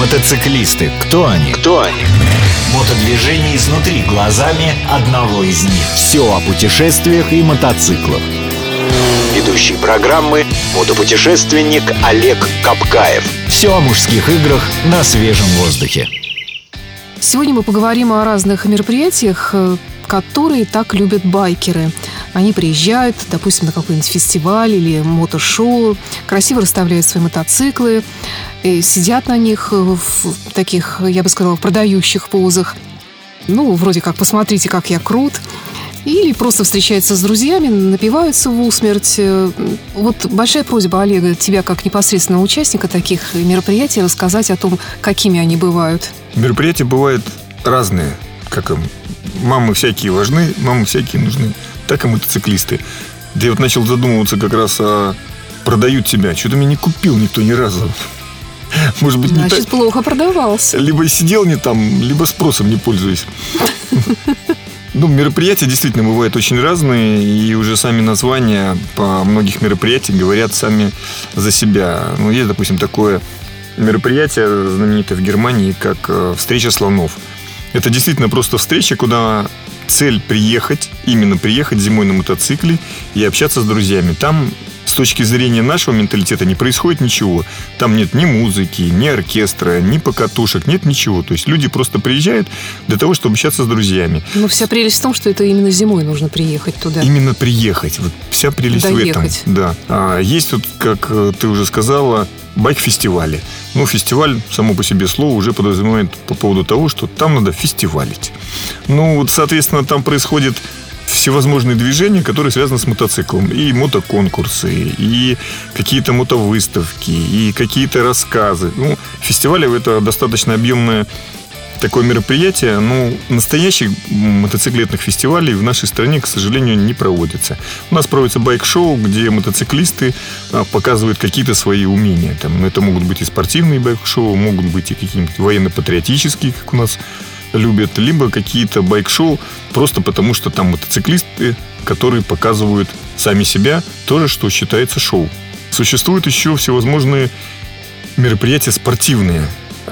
Мотоциклисты. Кто они? Кто они? Мотодвижение изнутри глазами одного из них. Все о путешествиях и мотоциклах. Ведущий программы – мотопутешественник Олег Капкаев. Все о мужских играх на свежем воздухе. Сегодня мы поговорим о разных мероприятиях, э, которые так любят байкеры. Они приезжают, допустим, на какой-нибудь фестиваль или мотошоу, красиво расставляют свои мотоциклы, и сидят на них в таких, я бы сказала, продающих позах. Ну, вроде как, посмотрите, как я крут. Или просто встречаются с друзьями, напиваются в усмерть. Вот большая просьба Олега, тебя как непосредственного участника таких мероприятий, рассказать о том, какими они бывают. Мероприятия бывают разные. Как им, мамы всякие важны, мамы всякие нужны так и мотоциклисты. Я вот начал задумываться как раз о продают себя. Что-то меня не купил никто ни разу. Может быть, Значит, не так... плохо продавался. Либо сидел не там, либо спросом не пользуюсь. Ну, мероприятия действительно бывают очень разные, и уже сами названия по многих мероприятиям говорят сами за себя. Ну, есть, допустим, такое мероприятие знаменитое в Германии, как э, «Встреча слонов». Это действительно просто встреча, куда цель приехать, именно приехать зимой на мотоцикле и общаться с друзьями. Там с точки зрения нашего менталитета не происходит ничего. Там нет ни музыки, ни оркестра, ни покатушек, нет ничего. То есть люди просто приезжают для того, чтобы общаться с друзьями. Но вся прелесть в том, что это именно зимой нужно приехать туда. Именно приехать. Вот вся прелесть Доехать. в этом. Да. А есть вот, как э, ты уже сказала, байк-фестивали. Ну, фестиваль, само по себе слово, уже подразумевает по поводу того, что там надо фестивалить. Ну, вот, соответственно, там происходит всевозможные движения, которые связаны с мотоциклом. И мотоконкурсы, и какие-то мотовыставки, и какие-то рассказы. Ну, фестивали – это достаточно объемная такое мероприятие, ну, настоящих мотоциклетных фестивалей в нашей стране, к сожалению, не проводится. У нас проводится байк-шоу, где мотоциклисты а, показывают какие-то свои умения. Там, это могут быть и спортивные байк-шоу, могут быть и какие-нибудь военно-патриотические, как у нас любят, либо какие-то байк-шоу просто потому, что там мотоциклисты, которые показывают сами себя, тоже, что считается шоу. Существуют еще всевозможные мероприятия спортивные.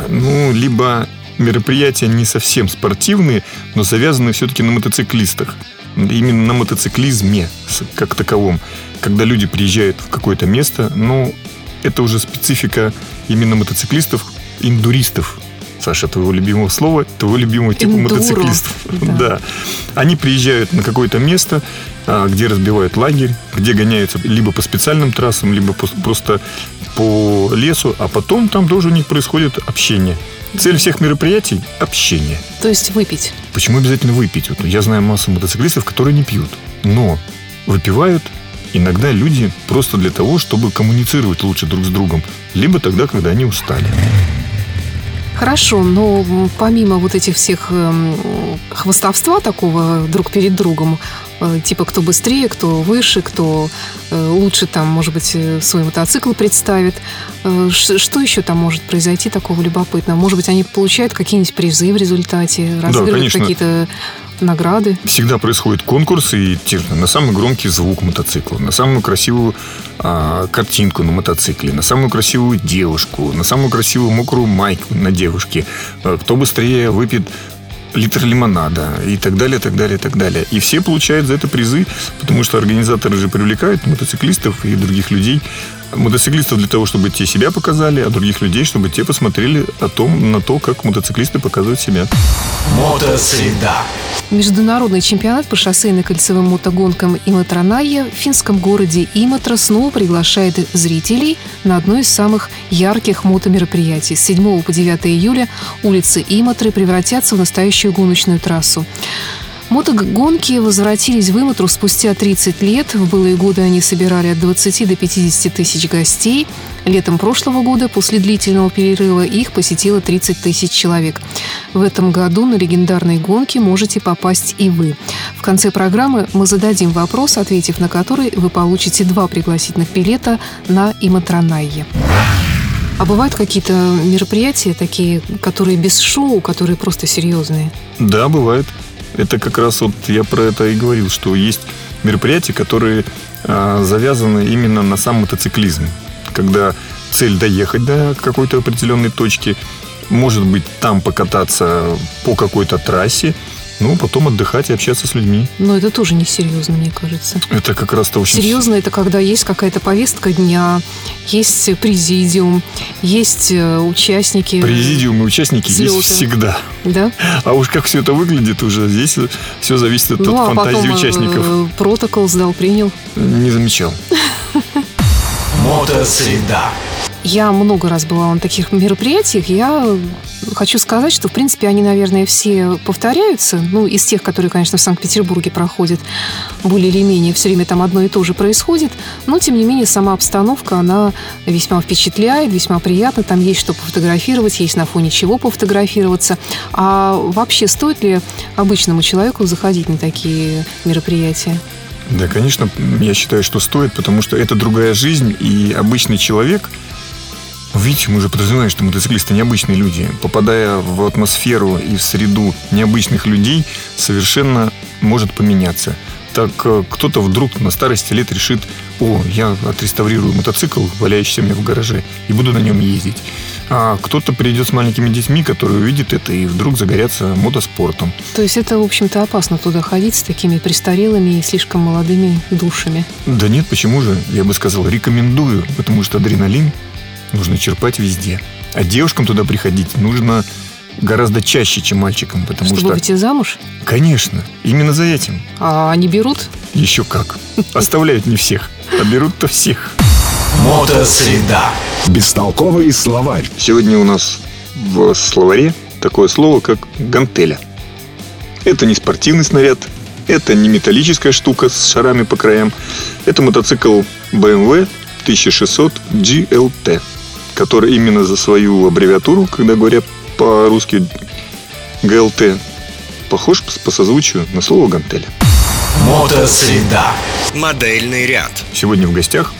Ну, либо мероприятия не совсем спортивные, но завязаны все-таки на мотоциклистах. Именно на мотоциклизме как таковом. Когда люди приезжают в какое-то место, ну, это уже специфика именно мотоциклистов, индуристов. Саша, твоего любимого слова, твоего любимого типа Эндуро. мотоциклистов. Да. да. Они приезжают на какое-то место, а, где разбивают лагерь, где гоняются либо по специальным трассам, либо просто по лесу, а потом там тоже у них происходит общение. Цель всех мероприятий – общение. То есть выпить. Почему обязательно выпить? Вот я знаю массу мотоциклистов, которые не пьют. Но выпивают иногда люди просто для того, чтобы коммуницировать лучше друг с другом. Либо тогда, когда они устали. Хорошо, но помимо вот этих всех эм, хвостовства такого друг перед другом, э, типа кто быстрее, кто выше, кто э, лучше там, может быть, э, свой мотоцикл представит, что еще там может произойти такого любопытного? Может быть, они получают какие-нибудь призы в результате, разыгрывают да, какие-то награды. Всегда происходит конкурс и на самый громкий звук мотоцикла, на самую красивую а, картинку на мотоцикле, на самую красивую девушку, на самую красивую мокрую майку на девушке. А, кто быстрее выпьет литр лимонада и так далее, так далее, так далее. И все получают за это призы, потому что организаторы же привлекают мотоциклистов и других людей мотоциклистов для того, чтобы те себя показали, а других людей, чтобы те посмотрели о том, на то, как мотоциклисты показывают себя. Мотосреда. Международный чемпионат по шоссейно-кольцевым мотогонкам Иматранайя в финском городе Иматра снова приглашает зрителей на одно из самых ярких мотомероприятий. С 7 по 9 июля улицы Иматры превратятся в настоящую гоночную трассу. Мотогонки возвратились в Иматру спустя 30 лет. В былые годы они собирали от 20 до 50 тысяч гостей. Летом прошлого года, после длительного перерыва, их посетило 30 тысяч человек. В этом году на легендарные гонки можете попасть и вы. В конце программы мы зададим вопрос, ответив на который вы получите два пригласительных билета на Иматранайе. А бывают какие-то мероприятия такие, которые без шоу, которые просто серьезные? Да, бывает. Это как раз вот я про это и говорил, что есть мероприятия, которые а, завязаны именно на сам мотоциклизм. Когда цель доехать до какой-то определенной точки, может быть, там покататься по какой-то трассе, ну, потом отдыхать и общаться с людьми. Но это тоже не серьезно, мне кажется. Это как раз-то очень... Серьезно это когда есть какая-то повестка дня, есть президиум, есть э, участники. Президиум и участники взлета. есть всегда. Да? А уж как все это выглядит уже, здесь все зависит от, ну, от а фантазии потом э, участников. протокол сдал, принял. Не замечал. Мотосреда. Я много раз была на таких мероприятиях. Я хочу сказать, что, в принципе, они, наверное, все повторяются. Ну, из тех, которые, конечно, в Санкт-Петербурге проходят, более или менее все время там одно и то же происходит. Но, тем не менее, сама обстановка, она весьма впечатляет, весьма приятна. Там есть что пофотографировать, есть на фоне чего пофотографироваться. А вообще, стоит ли обычному человеку заходить на такие мероприятия? Да, конечно, я считаю, что стоит, потому что это другая жизнь, и обычный человек – Видите, мы уже подразумеваем, что мотоциклисты необычные люди. Попадая в атмосферу и в среду необычных людей, совершенно может поменяться. Так э, кто-то вдруг на старости лет решит, о, я отреставрирую мотоцикл, валяющийся меня в гараже, и буду на нем ездить. А кто-то придет с маленькими детьми, которые увидят это и вдруг загорятся мотоспортом. То есть это, в общем-то, опасно туда ходить с такими престарелыми и слишком молодыми душами? Да нет, почему же? Я бы сказал, рекомендую, потому что адреналин нужно черпать везде. А девушкам туда приходить нужно гораздо чаще, чем мальчикам, потому Чтобы что... выйти замуж? Конечно, именно за этим. А они берут? Еще как. Оставляют не всех, а берут-то всех. Мотосреда. Бестолковый словарь. Сегодня у нас в словаре такое слово, как гантеля. Это не спортивный снаряд, это не металлическая штука с шарами по краям. Это мотоцикл BMW 1600 GLT, который именно за свою аббревиатуру, когда говорят по-русски GLT, похож по созвучию на слово гантеля. Мотосреда. Модельный ряд. Сегодня в гостях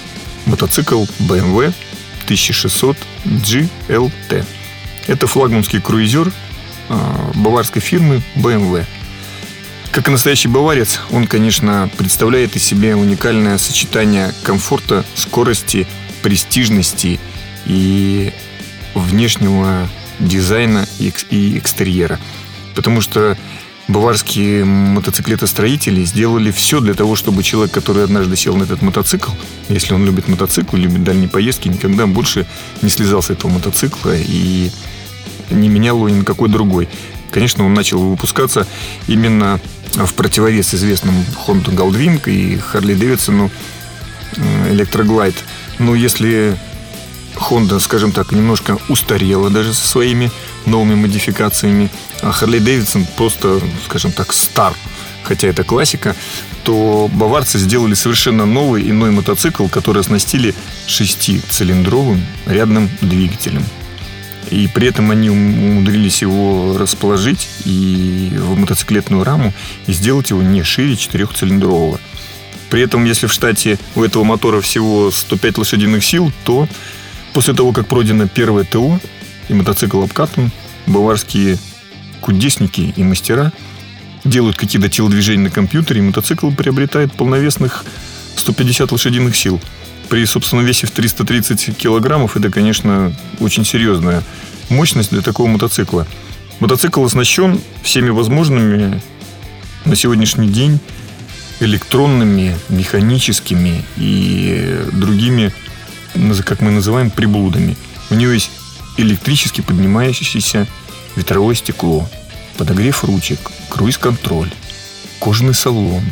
мотоцикл BMW 1600 GLT. Это флагманский круизер а, баварской фирмы BMW – как и настоящий баварец, он, конечно, представляет из себя уникальное сочетание комфорта, скорости, престижности и внешнего дизайна и экстерьера. Потому что баварские мотоциклетостроители сделали все для того, чтобы человек, который однажды сел на этот мотоцикл, если он любит мотоцикл, любит дальние поездки, никогда больше не слезал с этого мотоцикла и не менял его ни на какой другой. Конечно, он начал выпускаться именно в противовес известным Honda Goldwing и Harley Davidson Electroglide. Но если Honda, скажем так, немножко устарела даже со своими новыми модификациями, а Harley Davidson просто, скажем так, стар, хотя это классика, то баварцы сделали совершенно новый иной мотоцикл, который оснастили шестицилиндровым рядным двигателем. И при этом они умудрились его расположить и в мотоциклетную раму и сделать его не шире четырехцилиндрового. При этом, если в штате у этого мотора всего 105 лошадиных сил, то после того, как пройдено первое ТО и мотоцикл обкатан, баварские кудесники и мастера делают какие-то телодвижения на компьютере, и мотоцикл приобретает полновесных 150 лошадиных сил – при собственном весе в 330 килограммов это, конечно, очень серьезная мощность для такого мотоцикла. Мотоцикл оснащен всеми возможными на сегодняшний день электронными, механическими и другими, как мы называем, приблудами. У него есть электрически поднимающееся ветровое стекло, подогрев ручек, круиз-контроль, кожаный салон,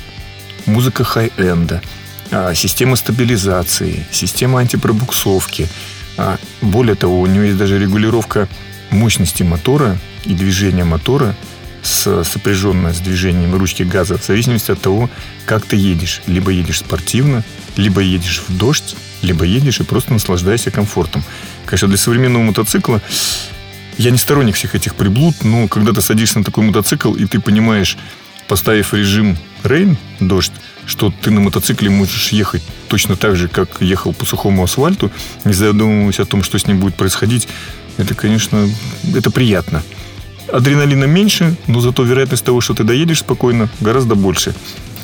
музыка хай-энда – а, система стабилизации, система антипробуксовки. А, более того, у него есть даже регулировка мощности мотора и движения мотора сопряженная с движением ручки газа в зависимости от того, как ты едешь. Либо едешь спортивно, либо едешь в дождь, либо едешь и просто наслаждаешься комфортом. Конечно, для современного мотоцикла я не сторонник всех этих приблуд, но когда ты садишься на такой мотоцикл, и ты понимаешь, поставив режим Rain, дождь, что ты на мотоцикле можешь ехать точно так же, как ехал по сухому асфальту, не задумываясь о том, что с ним будет происходить, это, конечно, это приятно. Адреналина меньше, но зато вероятность того, что ты доедешь спокойно, гораздо больше.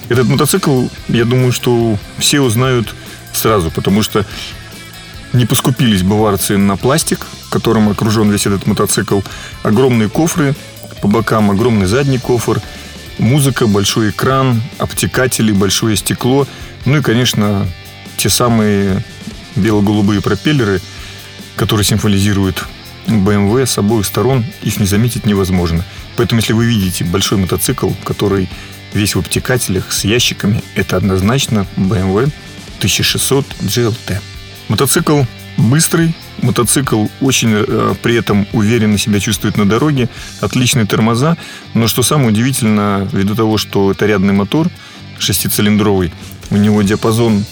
Этот мотоцикл, я думаю, что все узнают сразу, потому что Не поскупились баварцы на пластик, которым окружен весь этот мотоцикл. Огромные кофры по бокам, огромный задний кофр, музыка, большой экран, обтекатели, большое стекло. Ну и, конечно, те самые бело-голубые пропеллеры, которые символизируют BMW с обоих сторон, их не заметить невозможно. Поэтому, если вы видите большой мотоцикл, который весь в обтекателях с ящиками, это однозначно BMW 1600 GLT. Мотоцикл быстрый, мотоцикл очень э, при этом уверенно себя чувствует на дороге, отличные тормоза, но что самое удивительно, ввиду того, что это рядный мотор, шестицилиндровый, у него диапазон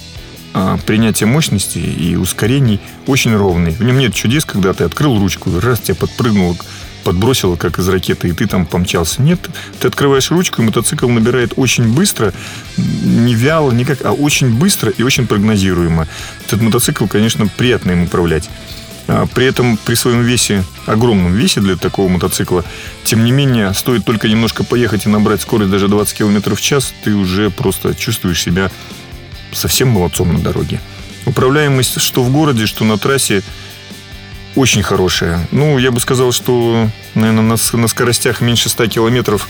а, принятия мощности и ускорений очень ровный. В нем нет чудес, когда ты открыл ручку, раз тебя подпрыгнул подбросило, как из ракеты, и ты там помчался. Нет, ты открываешь ручку, и мотоцикл набирает очень быстро, не вяло, никак, а очень быстро и очень прогнозируемо. Этот мотоцикл, конечно, приятно им управлять. А при этом при своем весе, огромном весе для такого мотоцикла, тем не менее, стоит только немножко поехать и набрать скорость даже 20 км в час, ты уже просто чувствуешь себя совсем молодцом на дороге. Управляемость что в городе, что на трассе очень хорошая. Ну, я бы сказал, что, наверное, на, на скоростях меньше 100 километров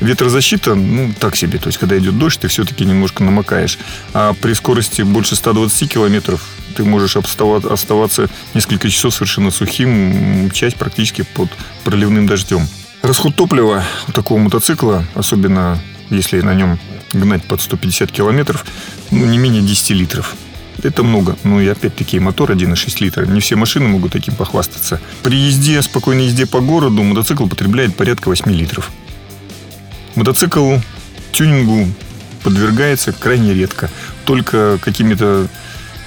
ветрозащита, ну, так себе. То есть, когда идет дождь, ты все-таки немножко намокаешь. А при скорости больше 120 километров ты можешь оставаться несколько часов совершенно сухим, часть практически под проливным дождем. Расход топлива у такого мотоцикла, особенно если на нем гнать под 150 километров, ну, не менее 10 литров. Это много. Ну и опять-таки мотор 1,6 литра. Не все машины могут таким похвастаться. При езде, спокойной езде по городу мотоцикл потребляет порядка 8 литров. Мотоцикл тюнингу подвергается крайне редко. Только какими-то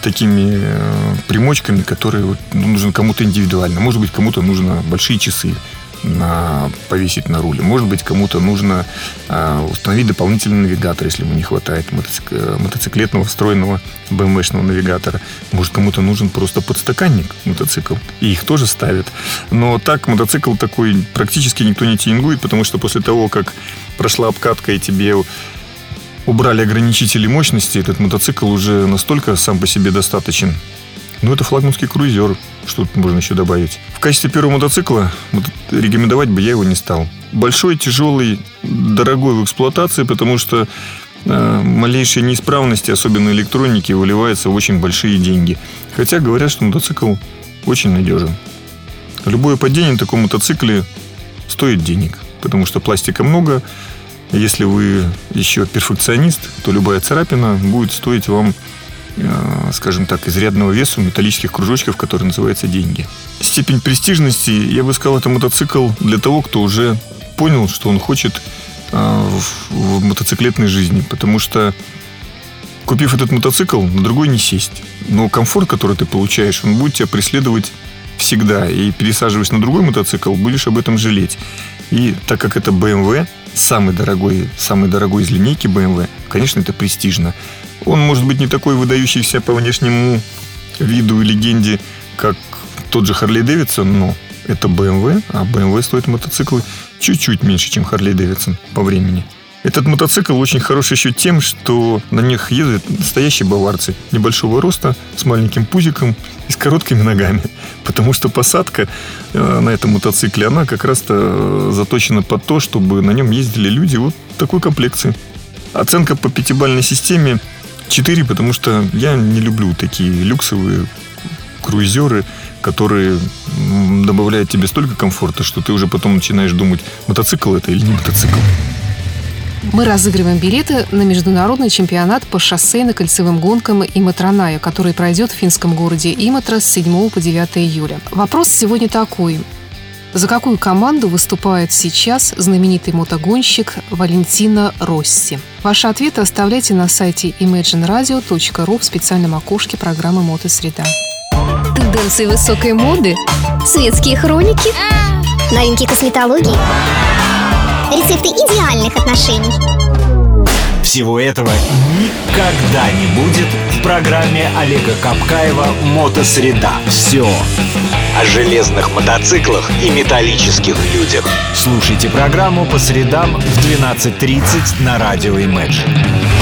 такими э, примочками, которые ну, нужны кому-то индивидуально. Может быть, кому-то нужно большие часы на, повесить на руле. Может быть, кому-то нужно э, установить дополнительный навигатор, если ему не хватает мотоцик, э, мотоциклетного встроенного BMW-шного навигатора. Может, кому-то нужен просто подстаканник мотоцикл. И их тоже ставят. Но так мотоцикл такой практически никто не тюнингует, потому что после того, как прошла обкатка и тебе убрали ограничители мощности, этот мотоцикл уже настолько сам по себе достаточен, ну, это флагманский круизер. Что тут можно еще добавить? В качестве первого мотоцикла рекомендовать бы я его не стал. Большой, тяжелый, дорогой в эксплуатации, потому что э, малейшие неисправности, особенно электроники, выливаются в очень большие деньги. Хотя говорят, что мотоцикл очень надежен. Любое падение на таком мотоцикле стоит денег, потому что пластика много. Если вы еще перфекционист, то любая царапина будет стоить вам скажем так, изрядного веса металлических кружочков, которые называются деньги. Степень престижности, я бы сказал, это мотоцикл для того, кто уже понял, что он хочет э, в, мотоциклетной жизни, потому что купив этот мотоцикл, на другой не сесть. Но комфорт, который ты получаешь, он будет тебя преследовать всегда. И пересаживаясь на другой мотоцикл, будешь об этом жалеть. И так как это BMW, самый дорогой, самый дорогой из линейки BMW, конечно, это престижно. Он может быть не такой выдающийся по внешнему виду и легенде, как тот же Харли Дэвидсон, но это BMW, а BMW стоит мотоциклы чуть-чуть меньше, чем Харли Дэвидсон по времени. Этот мотоцикл очень хороший еще тем, что на них ездят настоящие баварцы небольшого роста, с маленьким пузиком и с короткими ногами. Потому что посадка э, на этом мотоцикле, она как раз-то э, заточена под то, чтобы на нем ездили люди вот такой комплекции. Оценка по пятибалльной системе 4, потому что я не люблю такие люксовые круизеры, которые добавляют тебе столько комфорта, что ты уже потом начинаешь думать, мотоцикл это или не мотоцикл. Мы разыгрываем билеты на международный чемпионат по шоссейно-кольцевым гонкам Иматраная, который пройдет в финском городе Иматра с 7 по 9 июля. Вопрос сегодня такой. За какую команду выступает сейчас знаменитый мотогонщик Валентина Росси? Ваши ответы оставляйте на сайте imagineradio.ru в специальном окошке программы «Мотосреда». Тенденции высокой моды, светские хроники, новинки косметологии, рецепты идеальных отношений. Всего этого никогда не будет в программе Олега Капкаева «Мотосреда». Все о железных мотоциклах и металлических людях. Слушайте программу по средам в 12.30 на радио Imagine.